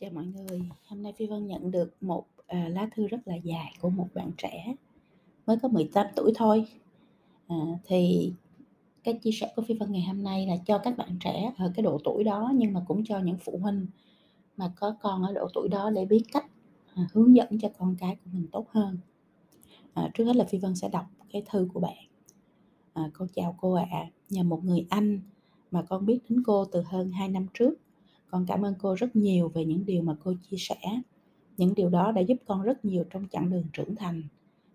Chào mọi người, hôm nay Phi Vân nhận được một à, lá thư rất là dài của một bạn trẻ mới có 18 tuổi thôi. À, thì cái chia sẻ của Phi Vân ngày hôm nay là cho các bạn trẻ ở cái độ tuổi đó nhưng mà cũng cho những phụ huynh mà có con ở độ tuổi đó để biết cách à, hướng dẫn cho con cái của mình tốt hơn. À, trước hết là Phi Vân sẽ đọc cái thư của bạn. À, con chào cô ạ, à. nhờ một người anh mà con biết đến cô từ hơn 2 năm trước con cảm ơn cô rất nhiều về những điều mà cô chia sẻ. Những điều đó đã giúp con rất nhiều trong chặng đường trưởng thành.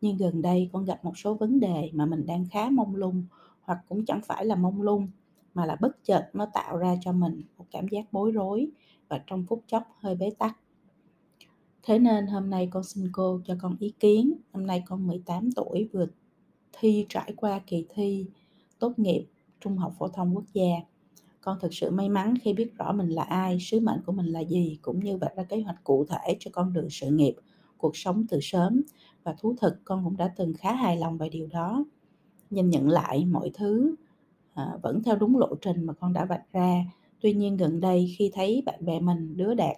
Nhưng gần đây con gặp một số vấn đề mà mình đang khá mông lung, hoặc cũng chẳng phải là mông lung, mà là bất chợt nó tạo ra cho mình một cảm giác bối rối và trong phút chốc hơi bế tắc. Thế nên hôm nay con xin cô cho con ý kiến. Năm nay con 18 tuổi, vừa thi trải qua kỳ thi tốt nghiệp trung học phổ thông quốc gia con thực sự may mắn khi biết rõ mình là ai, sứ mệnh của mình là gì, cũng như vạch ra kế hoạch cụ thể cho con đường sự nghiệp, cuộc sống từ sớm. Và thú thực con cũng đã từng khá hài lòng về điều đó. Nhìn nhận lại mọi thứ à, vẫn theo đúng lộ trình mà con đã vạch ra. Tuy nhiên gần đây khi thấy bạn bè mình đứa đạt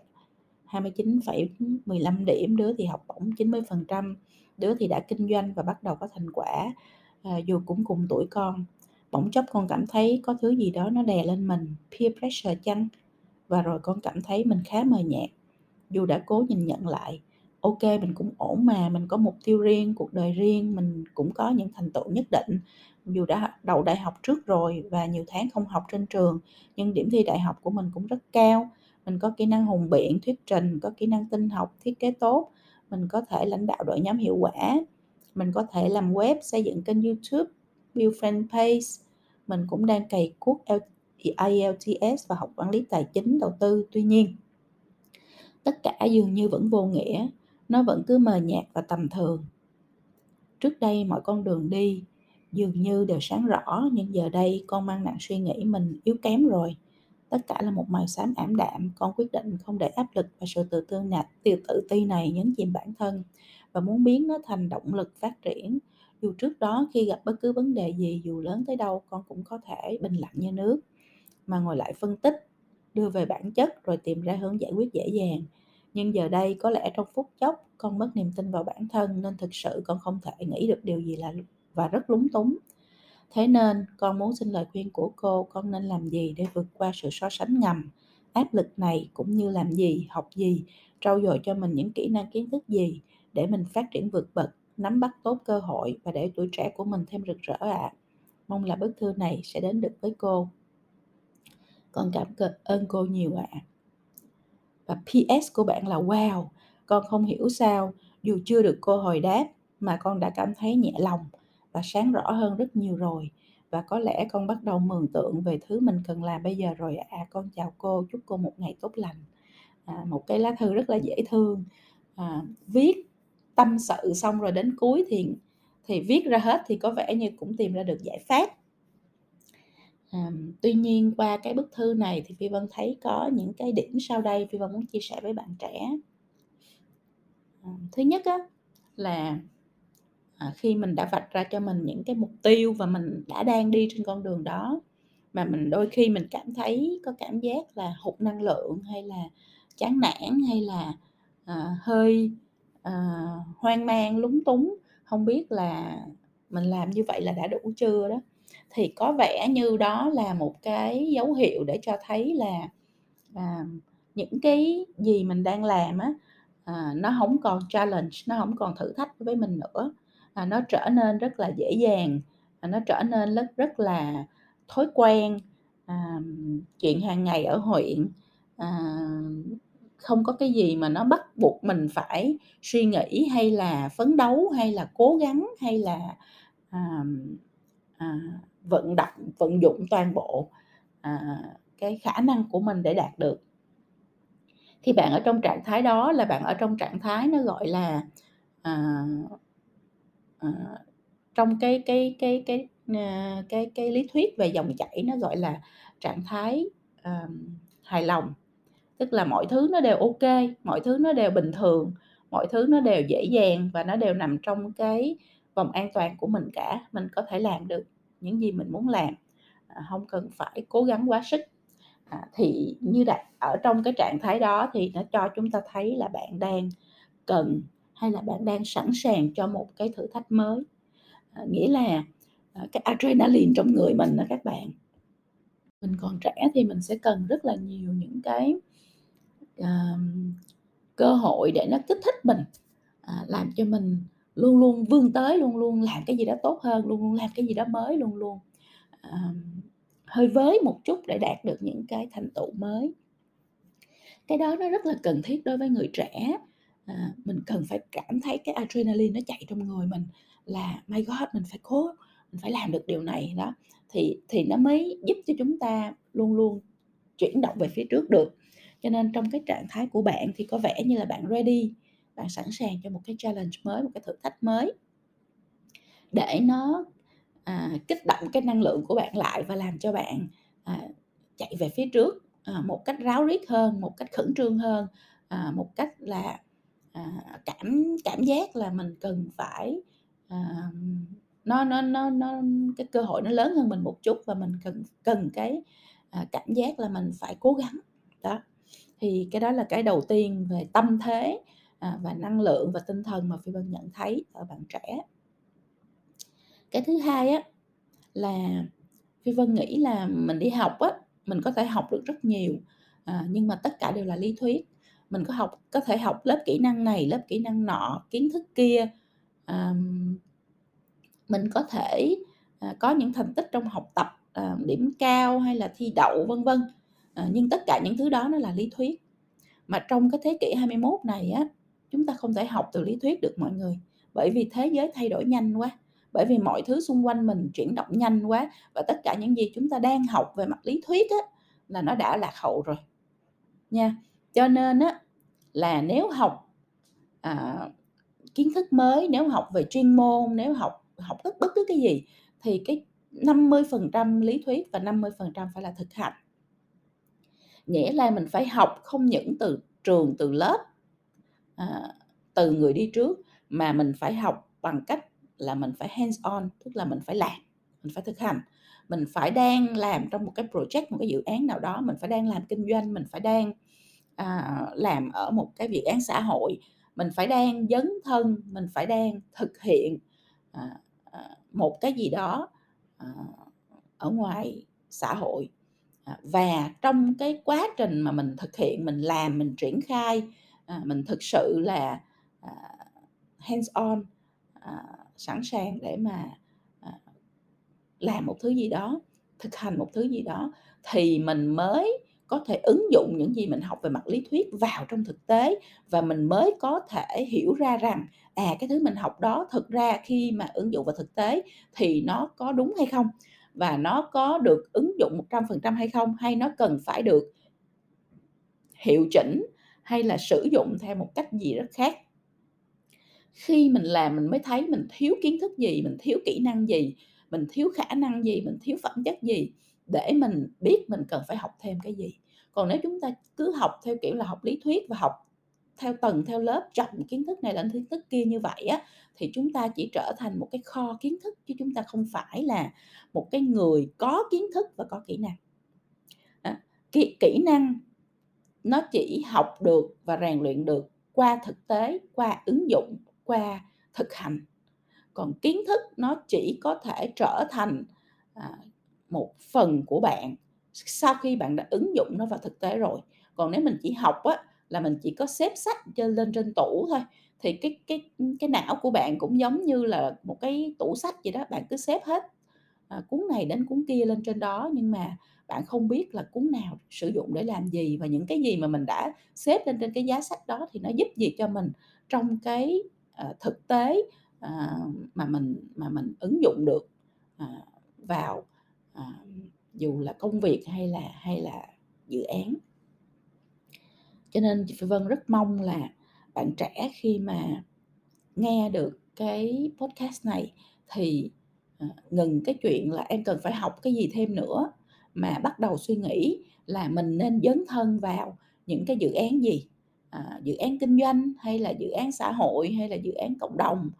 29,15 điểm, đứa thì học bổng 90%, đứa thì đã kinh doanh và bắt đầu có thành quả, à, dù cũng cùng tuổi con bỗng chốc con cảm thấy có thứ gì đó nó đè lên mình, peer pressure chăng? Và rồi con cảm thấy mình khá mờ nhạt. Dù đã cố nhìn nhận lại, ok, mình cũng ổn mà, mình có mục tiêu riêng, cuộc đời riêng, mình cũng có những thành tựu nhất định. Dù đã đầu đại học trước rồi và nhiều tháng không học trên trường, nhưng điểm thi đại học của mình cũng rất cao. Mình có kỹ năng hùng biện, thuyết trình, có kỹ năng tinh học, thiết kế tốt. Mình có thể lãnh đạo đội nhóm hiệu quả. Mình có thể làm web, xây dựng kênh youtube build fanpage. Mình cũng đang cày cuốc IELTS và học quản lý tài chính đầu tư. Tuy nhiên, tất cả dường như vẫn vô nghĩa. Nó vẫn cứ mờ nhạt và tầm thường. Trước đây mọi con đường đi dường như đều sáng rõ, nhưng giờ đây con mang nặng suy nghĩ mình yếu kém rồi. Tất cả là một màu xám ảm đạm. Con quyết định không để áp lực và sự tự tư nạt tự ti này nhấn chìm bản thân và muốn biến nó thành động lực phát triển dù trước đó khi gặp bất cứ vấn đề gì, dù lớn tới đâu, con cũng có thể bình lặng như nước. Mà ngồi lại phân tích, đưa về bản chất rồi tìm ra hướng giải quyết dễ dàng. Nhưng giờ đây có lẽ trong phút chốc, con mất niềm tin vào bản thân nên thực sự con không thể nghĩ được điều gì là và rất lúng túng. Thế nên, con muốn xin lời khuyên của cô, con nên làm gì để vượt qua sự so sánh ngầm, áp lực này cũng như làm gì, học gì, trau dồi cho mình những kỹ năng kiến thức gì để mình phát triển vượt bậc nắm bắt tốt cơ hội và để tuổi trẻ của mình thêm rực rỡ ạ. À. Mong là bức thư này sẽ đến được với cô. Con cảm ơn cô nhiều ạ. À. Và PS của bạn là wow, con không hiểu sao dù chưa được cô hồi đáp mà con đã cảm thấy nhẹ lòng và sáng rõ hơn rất nhiều rồi và có lẽ con bắt đầu mường tượng về thứ mình cần làm bây giờ rồi ạ. À, con chào cô, chúc cô một ngày tốt lành. À, một cái lá thư rất là dễ thương. À, viết tâm sự xong rồi đến cuối thì thì viết ra hết thì có vẻ như cũng tìm ra được giải pháp. À, tuy nhiên qua cái bức thư này thì phi vân thấy có những cái điểm sau đây phi vân muốn chia sẻ với bạn trẻ. À, thứ nhất á, là à, khi mình đã vạch ra cho mình những cái mục tiêu và mình đã đang đi trên con đường đó mà mình đôi khi mình cảm thấy có cảm giác là hụt năng lượng hay là chán nản hay là à, hơi uh, hoang mang lúng túng không biết là mình làm như vậy là đã đủ chưa đó. Thì có vẻ như đó là một cái dấu hiệu để cho thấy là à, những cái gì mình đang làm á à, nó không còn challenge nó không còn thử thách với mình nữa. À, nó trở nên rất là dễ dàng à, nó trở nên rất rất là thói quen à, chuyện hàng ngày ở huyện à, không có cái gì mà nó bắt buộc mình phải suy nghĩ hay là phấn đấu hay là cố gắng hay là à, à, vận động vận dụng toàn bộ à, cái khả năng của mình để đạt được. Thì bạn ở trong trạng thái đó là bạn ở trong trạng thái nó gọi là à, à, trong cái cái cái cái cái cái, cái lý thuyết về dòng chảy nó gọi là trạng thái à, hài lòng tức là mọi thứ nó đều ok mọi thứ nó đều bình thường mọi thứ nó đều dễ dàng và nó đều nằm trong cái vòng an toàn của mình cả. Mình có thể làm được những gì mình muốn làm. À, không cần phải cố gắng quá sức. À, thì như đ ở trong cái trạng thái đó thì nó cho chúng ta thấy là bạn đang cần hay là bạn đang sẵn sàng cho một cái thử thách mới. À, nghĩa là, à, cái adrenaline trong người mình đó các bạn. Mình còn trẻ thì mình sẽ cần rất là nhiều những cái, cơ hội để nó kích thích mình, à, làm cho mình luôn luôn vươn tới, luôn luôn làm cái gì đó tốt hơn, luôn luôn làm cái gì đó mới, luôn luôn, ờm, hơi với một chút để đạt được những cái thành tựu mới. Cái đó nó rất là cần thiết đối với người trẻ, à, mình cần phải cảm thấy cái adrenaline nó chạy trong người mình là "My God, mình phải cố, mình phải làm được điều này." Đó, thì thì nó mới giúp cho chúng ta luôn luôn chuyển động về phía trước được. Cho nên trong cái trạng thái của bạn thì có vẻ như là bạn ready, bạn sẵn sàng cho một cái challenge mới, một cái thử thách mới. Để nó, à, kích động cái năng lượng của bạn lại và làm cho bạn, à, chạy về phía trước, à, một cách ráo riết hơn, một cách khẩn trương hơn, à, một cách là, à, cảm cảm giác là mình cần phải, à, nó nó nó nó cái cơ hội nó lớn hơn mình một chút và mình cần cần cái, à, cảm giác là mình phải cố gắng. Đó, thì cái đó là cái đầu tiên về tâm thế, à, và năng lượng và tinh thần mà Phi Vân nhận thấy ở bạn trẻ. Cái thứ hai á, là Phi Vân nghĩ là mình đi học á, mình có thể học được rất nhiều, à, nhưng mà tất cả đều là lý thuyết. Mình có học có thể học lớp kỹ năng này, lớp kỹ năng nọ, kiến thức kia, à, mình có thể, à, có những thành tích trong học tập, à, điểm cao hay là thi đậu, vân vân, Ờ, nhưng tất cả những thứ đó nó là lý thuyết. Mà trong cái thế kỷ 21 này á, chúng ta không thể học từ lý thuyết được mọi người, bởi vì thế giới thay đổi nhanh quá, bởi vì mọi thứ xung quanh mình chuyển động nhanh quá và tất cả những gì chúng ta đang học về mặt lý thuyết á, là nó đã lạc hậu rồi, nha. Cho nên á, là nếu học, à, kiến thức mới, nếu học về chuyên môn, nếu học học bất bất cứ cái gì thì cái 50% lý thuyết và 50% phải là thực hành. Nghĩa là mình phải học không những từ trường, từ lớp, à, từ người đi trước, mà mình phải học bằng cách là mình phải hands on, tức là mình phải làm, mình phải thực hành. Mình phải đang làm trong một cái project, một cái dự án nào đó, mình phải đang làm kinh doanh, mình phải đang, à, làm ở một cái dự án xã hội, mình phải đang dấn thân, mình phải đang thực hiện, à, à, một cái gì đó, à, ở ngoài xã hội. À, và trong cái quá trình mà mình thực hiện, mình làm, mình triển khai, à, mình thực sự là, à, hands on, sẵn sàng để mà, làm một thứ gì đó, thực hành một thứ gì đó thì mình mới có thể ứng dụng những gì mình học về mặt lý thuyết vào trong thực tế và mình mới có thể hiểu ra rằng, à, cái thứ mình học đó thực ra khi mà ứng dụng vào thực tế thì nó có đúng hay không? Và nó có được ứng dụng 100% hay không? Hay nó cần phải được hiệu chỉnh hay là sử dụng theo một cách gì rất khác? Khi mình làm mình mới thấy mình thiếu kiến thức gì, mình thiếu kỹ năng gì, mình thiếu khả năng gì, mình thiếu phẩm chất gì để mình biết mình cần phải học thêm cái gì. Còn nếu chúng ta cứ học theo kiểu là học lý thuyết và học theo tầng, theo lớp, chồng kiến thức này lên kiến thức kia như vậy á, thì chúng ta chỉ trở thành một cái kho kiến thức chứ chúng ta không phải là một cái người có kiến thức và có kỹ năng. À, kỹ kỹ năng nó chỉ học được và rèn luyện được qua thực tế, qua ứng dụng, qua thực hành. Còn kiến thức nó chỉ có thể trở thành, à, một phần của bạn sau khi bạn đã ứng dụng nó vào thực tế rồi. Còn nếu mình chỉ học á, là mình chỉ có xếp sách trên lên trên tủ thôi, thì cái cái, cái não của bạn cũng giống như là một cái tủ sách vậy đó, bạn cứ xếp hết, à, cuốn này đến cuốn kia lên trên đó, nhưng mà bạn không biết là cuốn nào sử dụng để làm gì và những cái gì mà mình đã xếp lên trên cái giá sách đó thì nó giúp gì cho mình trong cái, à, thực tế, à, mà mình mà mình ứng dụng được, à, vào, à, dù là công việc hay là hay là dự án. Cho nên Phi Vân rất mong là bạn trẻ khi mà nghe được cái podcast này thì, ờ, ngừng cái chuyện là em cần phải học cái gì thêm nữa, mà bắt đầu suy nghĩ là mình nên dấn thân vào những cái dự án gì, à, dự án kinh doanh hay là dự án xã hội, hay là dự án cộng đồng,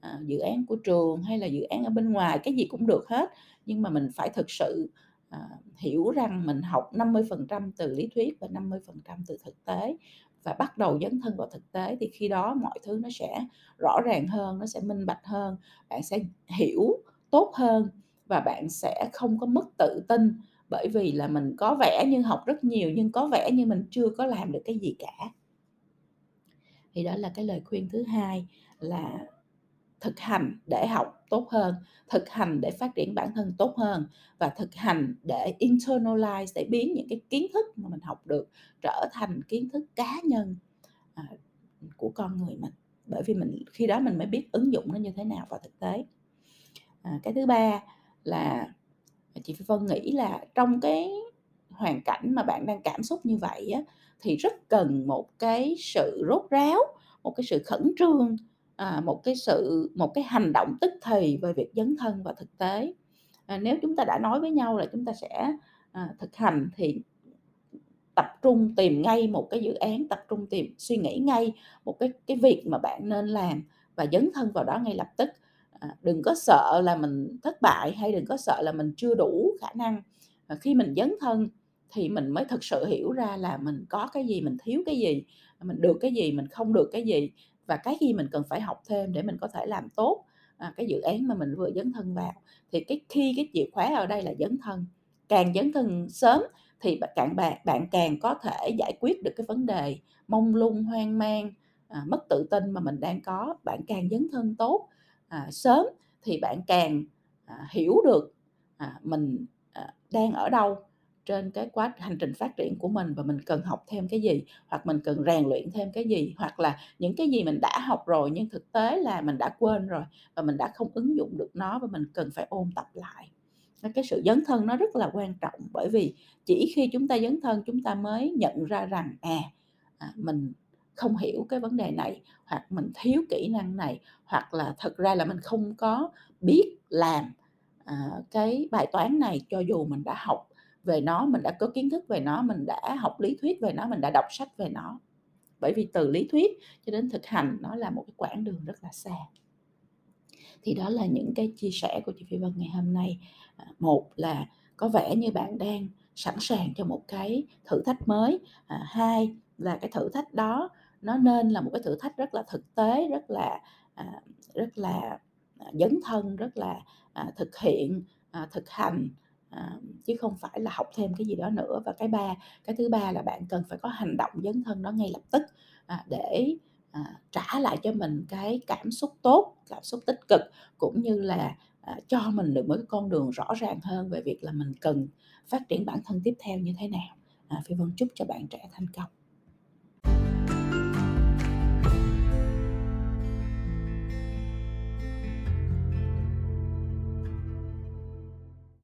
à, dự án của trường hay là dự án ở bên ngoài, cái gì cũng được hết. Nhưng mà mình phải thực sự, à, hiểu rằng mình học 50% từ lý thuyết và 50% từ thực tế và bắt đầu dấn thân vào thực tế thì khi đó mọi thứ nó sẽ rõ ràng hơn, nó sẽ minh bạch hơn, bạn sẽ hiểu tốt hơn và bạn sẽ không có mất tự tin bởi vì là mình có vẻ như học rất nhiều nhưng có vẻ như mình chưa có làm được cái gì cả. Thì đó là cái lời khuyên thứ hai là thực hành để học tốt hơn, thực hành để phát triển bản thân tốt hơn và thực hành để internalize để biến những cái kiến thức mà mình học được trở thành kiến thức cá nhân à, của con người mình. Bởi vì mình khi đó mình mới biết ứng dụng nó như thế nào vào thực tế. À, cái thứ ba là chị Phi Vân nghĩ là trong cái hoàn cảnh mà bạn đang cảm xúc như vậy á, thì rất cần một cái sự rốt ráo một cái sự khẩn trương à, một cái sự một cái hành động tức thì về việc dấn thân và thực tế. À, nếu chúng ta đã nói với nhau là chúng ta sẽ à, thực hành thì tập trung tìm ngay một cái dự án tập trung tìm suy nghĩ ngay một cái cái việc mà bạn nên làm và dấn thân vào đó ngay lập tức. À, đừng có sợ là mình thất bại hay đừng có sợ là mình chưa đủ khả năng. À, khi mình dấn thân thì mình mới thực sự hiểu ra là mình có cái gì mình thiếu cái gì mình được cái gì mình không được cái gì và cái gì mình cần phải học thêm để mình có thể làm tốt à, cái dự án mà mình vừa dấn thân vào. Thì cái khi cái chìa khóa ở đây là dấn thân càng dấn thân sớm thì bạn bạn bạn càng có thể giải quyết được cái vấn đề mông lung hoang mang à, mất tự tin mà mình đang có. Bạn càng dấn thân tốt à, sớm thì bạn càng à, hiểu được à, mình à, đang ở đâu trên cái quá hành trình phát triển của mình và mình cần học thêm cái gì hoặc mình cần rèn luyện thêm cái gì hoặc là những cái gì mình đã học rồi nhưng thực tế là mình đã quên rồi và mình đã không ứng dụng được nó và mình cần phải ôn tập lại. Cái sự dấn thân nó rất là quan trọng bởi vì chỉ khi chúng ta dấn thân chúng ta mới nhận ra rằng à, à, mình không hiểu cái vấn đề này hoặc mình thiếu kỹ năng này hoặc là thật ra là mình không có biết làm à, cái bài toán này cho dù mình đã học về nó mình đã có kiến thức về nó mình đã học lý thuyết về nó mình đã đọc sách về nó. Bởi vì từ lý thuyết cho đến thực hành nó là một cái quãng đường rất là xa. Thì đó là những cái chia sẻ của chị Phi Vân ngày hôm nay. À, một là có vẻ như bạn đang sẵn sàng cho một cái thử thách mới. À, hai là cái thử thách đó nó nên là một cái thử thách rất là thực tế rất là à, rất là à, dấn thân rất là à, thực hiện à, thực hành à, chứ không phải là học thêm cái gì đó nữa. Và cái ba cái thứ ba là bạn cần phải có hành động dấn thân đó ngay lập tức à, để à, trả lại cho mình cái cảm xúc tốt cảm xúc tích cực cũng như là à, cho mình được một cái con đường rõ ràng hơn về việc là mình cần phát triển bản thân tiếp theo như thế nào. À, phi vân chúc cho bạn trẻ thành công.